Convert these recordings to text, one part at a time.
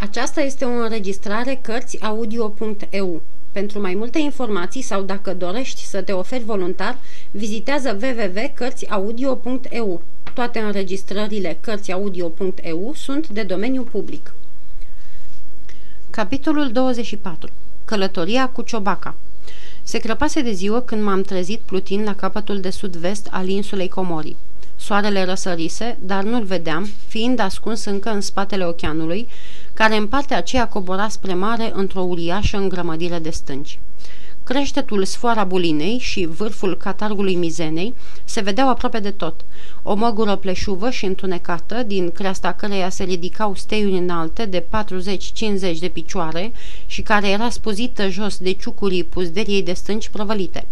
Aceasta este o înregistrare Cărțiaudio.eu. Pentru mai multe informații sau dacă dorești să te oferi voluntar, vizitează www.cărțiaudio.eu. Toate înregistrările Cărțiaudio.eu sunt de domeniu public. Capitolul 24. Călătoria cu ciobaca Se crăpase de ziua când m-am trezit plutind la capătul de sud-vest al insulei Comorii. Soarele răsărise, dar nu-l vedeam, fiind ascuns încă în spatele oceanului, care în partea aceea cobora spre mare într-o uriașă îngrămădire de stânci. Creștetul sfoara bulinei și vârful catargului mizenei se vedeau aproape de tot. O măgură pleșuvă și întunecată, din creasta căreia se ridicau steiuri înalte de 40-50 de picioare și care era spuzită jos de ciucurii puzderiei de stânci prăvălite.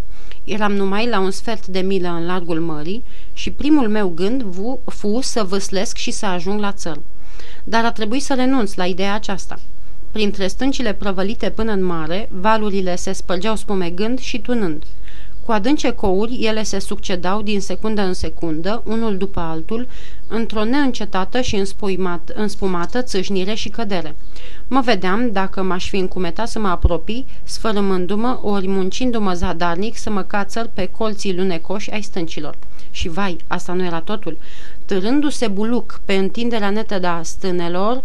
Eram numai la un sfert de milă în largul mării și primul meu gând fu să vâslesc și să ajung la țăr. Dar a trebuit să renunț la ideea aceasta. Printre stâncile prăvălite până în mare, valurile se spărgeau spumegând și tunând. Cu adânce couri, ele se succedau din secundă în secundă, unul după altul, într-o neîncetată și înspuimat, înspumată țâșnire și cădere. Mă vedeam, dacă m-aș fi încumetat să mă apropii, sfărâmându-mă, ori muncindu-mă zadarnic să mă cațăr pe colții lunecoși ai stâncilor. Și vai, asta nu era totul. Târându-se buluc pe întinderea netedă a stânelor,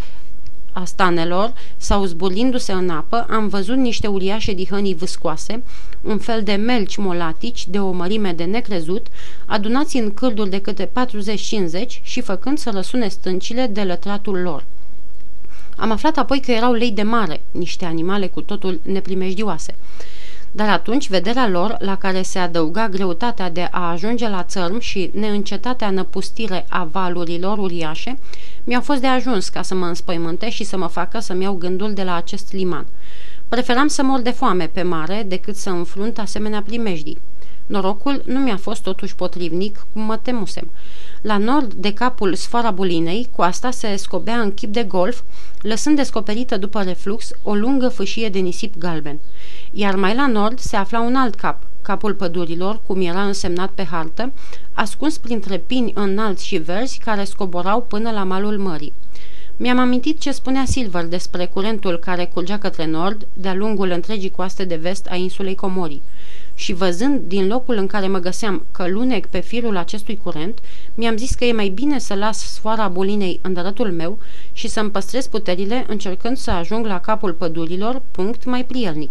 a stanelor sau zburlindu-se în apă, am văzut niște uriașe dihănii vâscoase, un fel de melci molatici de o mărime de necrezut, adunați în cârduri de câte 40-50 și făcând să răsune stâncile de lătratul lor. Am aflat apoi că erau lei de mare, niște animale cu totul neprimejdioase. Dar atunci vederea lor, la care se adăuga greutatea de a ajunge la țărm și neîncetatea năpustire a valurilor uriașe, mi-a fost de ajuns ca să mă înspăimânte și să mă facă să-mi iau gândul de la acest liman. Preferam să mor de foame pe mare decât să înfrunt asemenea primejdii. Norocul nu mi-a fost totuși potrivnic cum mă temusem. La nord de capul sfara bulinei, coasta se scobea în chip de golf, lăsând descoperită după reflux o lungă fâșie de nisip galben. Iar mai la nord se afla un alt cap, capul pădurilor, cum era însemnat pe hartă, ascuns printre pini înalți și verzi care scoborau până la malul mării. Mi-am amintit ce spunea Silver despre curentul care curgea către nord, de-a lungul întregii coaste de vest a insulei Comorii. Și văzând din locul în care mă găseam că lunec pe firul acestui curent, mi-am zis că e mai bine să las sfoara bulinei în dărătul meu și să-mi păstrez puterile încercând să ajung la capul pădurilor, punct mai prielnic.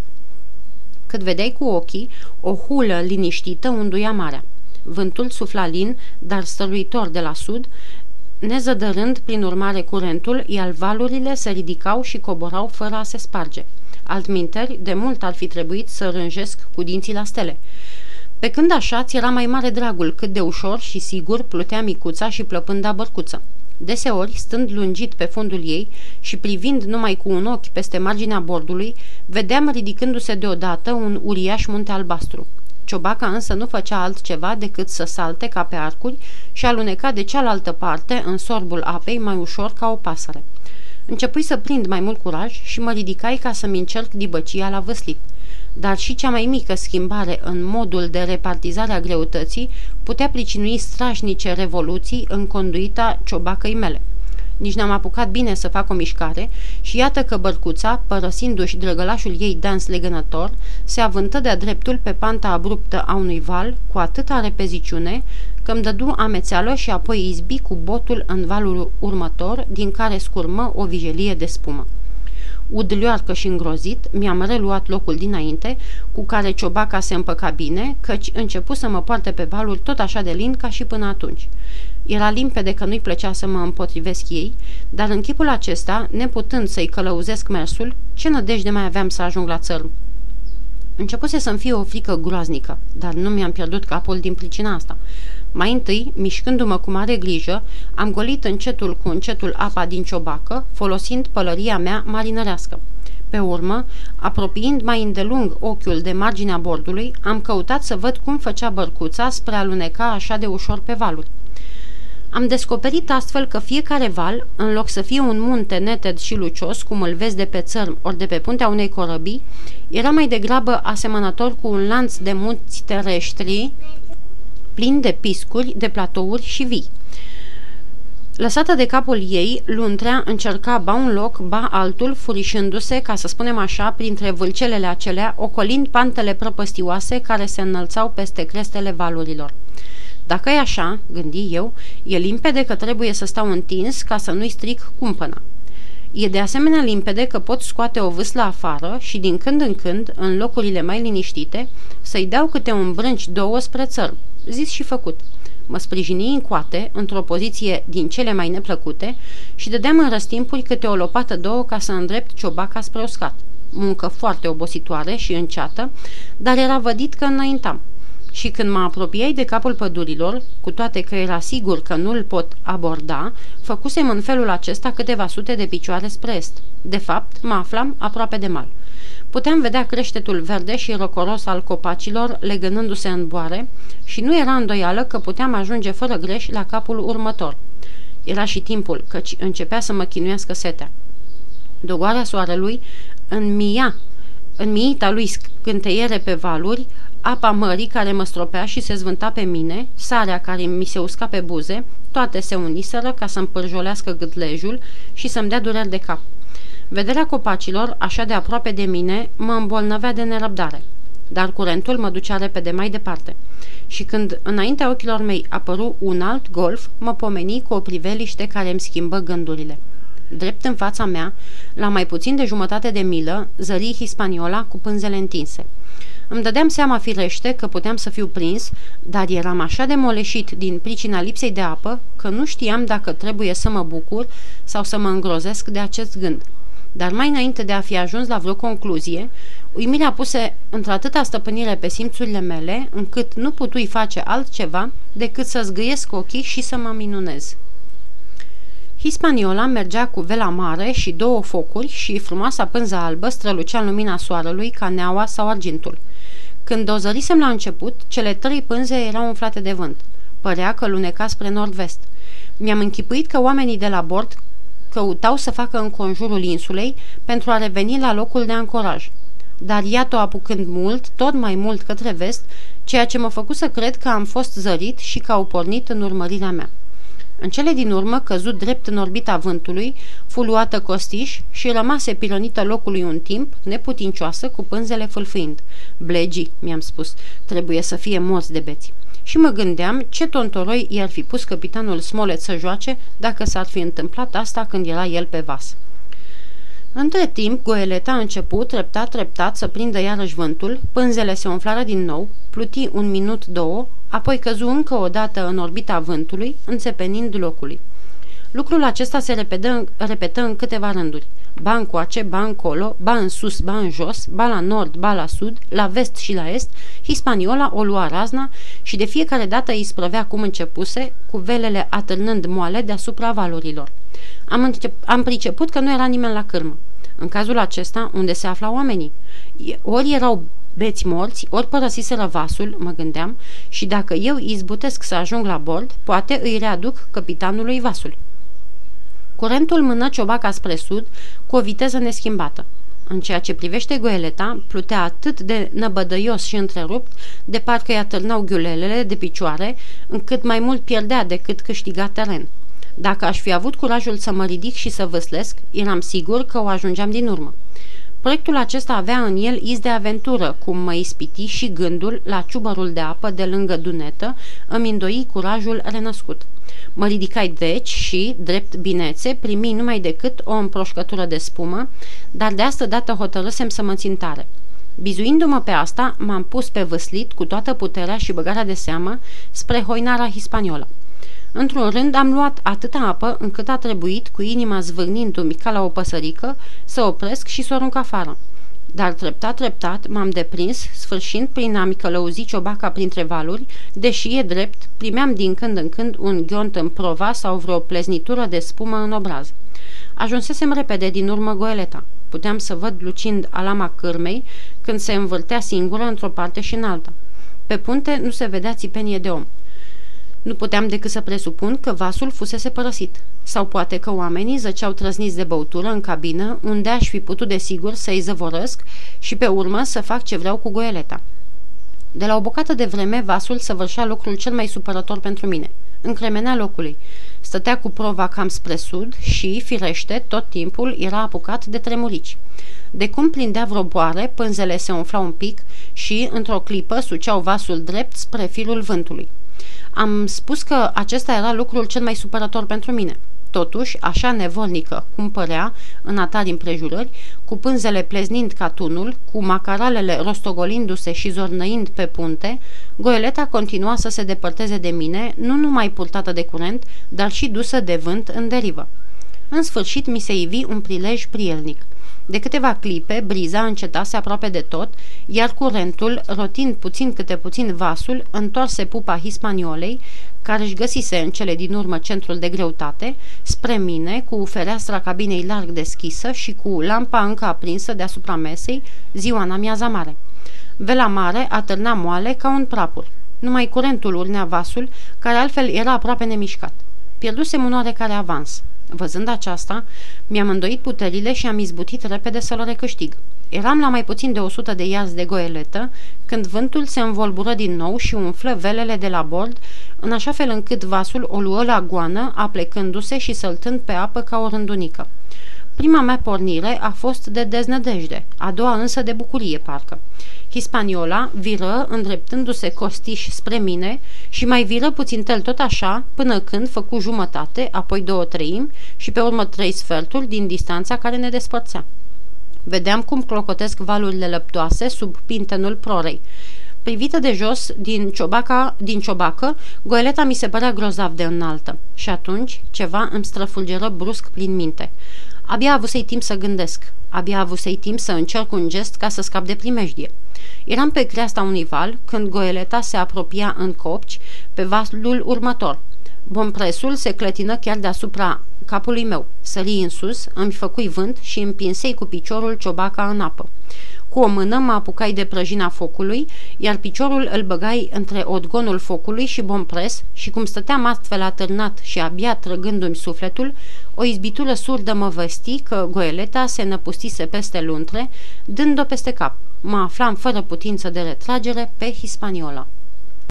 Cât vedeai cu ochii, o hulă liniștită unduia marea. Vântul sufla lin, dar stăluitor de la sud, nezădărând prin urmare curentul, iar valurile se ridicau și coborau fără a se sparge. Altminteri, de mult ar fi trebuit să rânjesc cu dinții la stele. Pe când așa, ți era mai mare dragul cât de ușor și sigur plutea micuța și plăpânda bărcuță. Deseori, stând lungit pe fundul ei și privind numai cu un ochi peste marginea bordului, vedeam ridicându-se deodată un uriaș munte albastru. Ciobaca însă nu făcea altceva decât să salte ca pe arcuri și aluneca de cealaltă parte în sorbul apei mai ușor ca o pasăre. Începui să prind mai mult curaj și mă ridicai ca să-mi încerc dibăcia la văslit. Dar și cea mai mică schimbare în modul de repartizare a greutății putea pricinui strașnice revoluții în conduita ciobacăi mele. Nici n-am apucat bine să fac o mișcare și iată că bărcuța, părăsindu-și drăgălașul ei dans legănător, se avântă de-a dreptul pe panta abruptă a unui val cu atâta repeziciune că îmi dădu amețeală și apoi izbi cu botul în valul următor, din care scurmă o vijelie de spumă. Udlioarcă și îngrozit, mi-am reluat locul dinainte, cu care ciobaca se împăca bine, căci început să mă poarte pe valul tot așa de lin ca și până atunci. Era limpede că nu-i plăcea să mă împotrivesc ei, dar în chipul acesta, neputând să-i călăuzesc mersul, ce nădejde mai aveam să ajung la țărm? Începuse să-mi fie o frică groaznică, dar nu mi-am pierdut capul din pricina asta. Mai întâi, mișcându-mă cu mare grijă, am golit încetul cu încetul apa din ciobacă, folosind pălăria mea marinărească. Pe urmă, apropiind mai îndelung ochiul de marginea bordului, am căutat să văd cum făcea bărcuța spre a luneca așa de ușor pe valuri. Am descoperit astfel că fiecare val, în loc să fie un munte neted și lucios, cum îl vezi de pe țărm ori de pe puntea unei corăbii, era mai degrabă asemănător cu un lanț de munți terestri plin de piscuri, de platouri și vii. Lăsată de capul ei, luntrea încerca ba un loc, ba altul, furișându-se, ca să spunem așa, printre vâlcelele acelea, ocolind pantele prăpăstioase care se înălțau peste crestele valurilor. Dacă e așa, gândi eu, e limpede că trebuie să stau întins ca să nu-i stric cumpăna. E de asemenea limpede că pot scoate o vâslă afară și din când în când, în locurile mai liniștite, să-i dau câte un brânci două spre țăr. Zis și făcut. Mă sprijini în coate, într-o poziție din cele mai neplăcute, și dădeam în răstimpuri câte o lopată două ca să îndrept ciobaca spre uscat. Muncă foarte obositoare și înceată, dar era vădit că înaintam și când mă apropiai de capul pădurilor, cu toate că era sigur că nu-l pot aborda, făcusem în felul acesta câteva sute de picioare spre est. De fapt, mă aflam aproape de mal. Puteam vedea creștetul verde și rocoros al copacilor legănându-se în boare și nu era îndoială că puteam ajunge fără greș la capul următor. Era și timpul, căci începea să mă chinuiască setea. Dogoarea soarelui înmia, înmiita lui scânteiere pe valuri, apa mării care mă stropea și se zvânta pe mine, sarea care mi se usca pe buze, toate se uniseră ca să-mi pârjolească gâtlejul și să-mi dea dureri de cap. Vederea copacilor, așa de aproape de mine, mă îmbolnăvea de nerăbdare, dar curentul mă ducea repede mai departe. Și când înaintea ochilor mei apăru un alt golf, mă pomeni cu o priveliște care îmi schimbă gândurile. Drept în fața mea, la mai puțin de jumătate de milă, zări Hispaniola cu pânzele întinse. Îmi dădeam seama firește că puteam să fiu prins, dar eram așa de moleșit din pricina lipsei de apă că nu știam dacă trebuie să mă bucur sau să mă îngrozesc de acest gând. Dar mai înainte de a fi ajuns la vreo concluzie, uimirea puse într-atâta stăpânire pe simțurile mele, încât nu putui face altceva decât să zgâiesc ochii și să mă minunez. Hispaniola mergea cu vela mare și două focuri și frumoasa pânză albă strălucea în lumina soarelui ca neaua sau argintul. Când o zărisem la început, cele trei pânze erau umflate de vânt. Părea că luneca spre nord-vest. Mi-am închipuit că oamenii de la bord căutau să facă în conjurul insulei pentru a reveni la locul de ancoraj. Dar iată apucând mult, tot mai mult către vest, ceea ce mă făcu să cred că am fost zărit și că au pornit în urmărirea mea. În cele din urmă, căzut drept în orbita vântului, fu luată costiș și rămase pilonită locului un timp, neputincioasă, cu pânzele fâlfâind. Blegi, mi-am spus, trebuie să fie morți de beți. Și mă gândeam ce tontoroi i-ar fi pus capitanul Smolet să joace dacă s-ar fi întâmplat asta când era el pe vas. Între timp, goeleta a început, treptat, treptat, să prindă iarăși vântul, pânzele se umflară din nou, pluti un minut, două, apoi căzu încă o dată în orbita vântului, înțepenind locului. Lucrul acesta se repetă, repetă în câteva rânduri. Ba încoace, ba încolo, ba în sus, ba în jos, ba la nord, ba la sud, la vest și la est, Hispaniola o lua razna și de fiecare dată îi sprăvea cum începuse, cu velele atârnând moale deasupra valurilor. Am, încep, am priceput că nu era nimeni la cârmă. În cazul acesta, unde se aflau oamenii? Ori erau beți morți, ori părăsiseră vasul, mă gândeam, și dacă eu izbutesc să ajung la bord, poate îi readuc capitanului vasul. Curentul mână ciobaca spre sud cu o viteză neschimbată. În ceea ce privește goeleta, plutea atât de năbădăios și întrerupt, de parcă i-a târnau ghiulelele de picioare, încât mai mult pierdea decât câștiga teren. Dacă aș fi avut curajul să mă ridic și să văslesc, eram sigur că o ajungeam din urmă. Proiectul acesta avea în el iz de aventură, cum mă ispiti și gândul la ciubărul de apă de lângă dunetă, îmi îndoi curajul renăscut. Mă ridicai deci și, drept binețe, primi numai decât o împroșcătură de spumă, dar de asta dată hotărâsem să mă țin tare. Bizuindu-mă pe asta, m-am pus pe văslit cu toată puterea și băgarea de seamă spre hoinara hispaniolă. Într-un rând am luat atâta apă încât a trebuit, cu inima zvârnindu-mi ca la o păsărică, să opresc și să o arunc afară. Dar treptat, treptat m-am deprins, sfârșind prin a-mi călăuzi ciobaca printre valuri, deși e drept, primeam din când în când un ghiont în prova sau vreo pleznitură de spumă în obraz. Ajunsesem repede din urmă goeleta. Puteam să văd lucind alama cârmei când se învârtea singură într-o parte și în alta. Pe punte nu se vedea țipenie de om. Nu puteam decât să presupun că vasul fusese părăsit. Sau poate că oamenii zăceau trăzniți de băutură în cabină, unde aș fi putut de sigur să-i zăvorăsc și pe urmă să fac ce vreau cu goeleta. De la o bucată de vreme, vasul săvârșea lucrul cel mai supărător pentru mine. Încremenea locului. Stătea cu prova cam spre sud și, firește, tot timpul era apucat de tremurici. De cum plindea vreo boare, pânzele se umflau un pic și, într-o clipă, suceau vasul drept spre firul vântului. Am spus că acesta era lucrul cel mai supărător pentru mine. Totuși, așa nevolnică, cum părea, în atari împrejurări, cu pânzele pleznind ca tunul, cu macaralele rostogolindu-se și zornăind pe punte, goeleta continua să se depărteze de mine, nu numai purtată de curent, dar și dusă de vânt în derivă. În sfârșit mi se ivi un prilej prielnic. De câteva clipe, briza încetase aproape de tot, iar curentul, rotind puțin câte puțin vasul, întoarse pupa hispaniolei, care își găsise în cele din urmă centrul de greutate, spre mine, cu fereastra cabinei larg deschisă și cu lampa încă aprinsă deasupra mesei, ziua în amiaza mare. Vela mare atârna moale ca un prapur. Numai curentul urnea vasul, care altfel era aproape nemișcat. Pierdusem un oarecare avans. Văzând aceasta, mi-am îndoit puterile și am izbutit repede să-l recâștig. Eram la mai puțin de 100 de iarzi de goeletă, când vântul se învolbură din nou și umflă velele de la bord, în așa fel încât vasul o luă la goană, aplecându-se și săltând pe apă ca o rândunică. Prima mea pornire a fost de deznădejde, a doua însă de bucurie, parcă. Hispaniola viră îndreptându-se costiș spre mine și mai viră puțin tel tot așa, până când făcu jumătate, apoi două treimi și pe urmă trei sferturi din distanța care ne despărțea. Vedeam cum clocotesc valurile lăptoase sub pintenul prorei. Privită de jos din, ciobaca, din ciobacă, goeleta mi se părea grozav de înaltă. Și atunci ceva îmi străfulgeră brusc prin minte. Abia avusei timp să gândesc. Abia avusei timp să încerc un gest ca să scap de primejdie. Eram pe creasta unui val când goeleta se apropia în copci pe valul următor. Bompresul se clătină chiar deasupra capului meu. Sări în sus, îmi făcui vânt și împinsei cu piciorul ciobaca în apă. Cu o mână mă apucai de prăjina focului, iar piciorul îl băgai între odgonul focului și bompres și cum stăteam astfel atârnat și abia trăgându-mi sufletul, o izbitură surdă mă vesti că goeleta se năpustise peste luntre, dând-o peste cap. Mă aflam fără putință de retragere pe Hispaniola.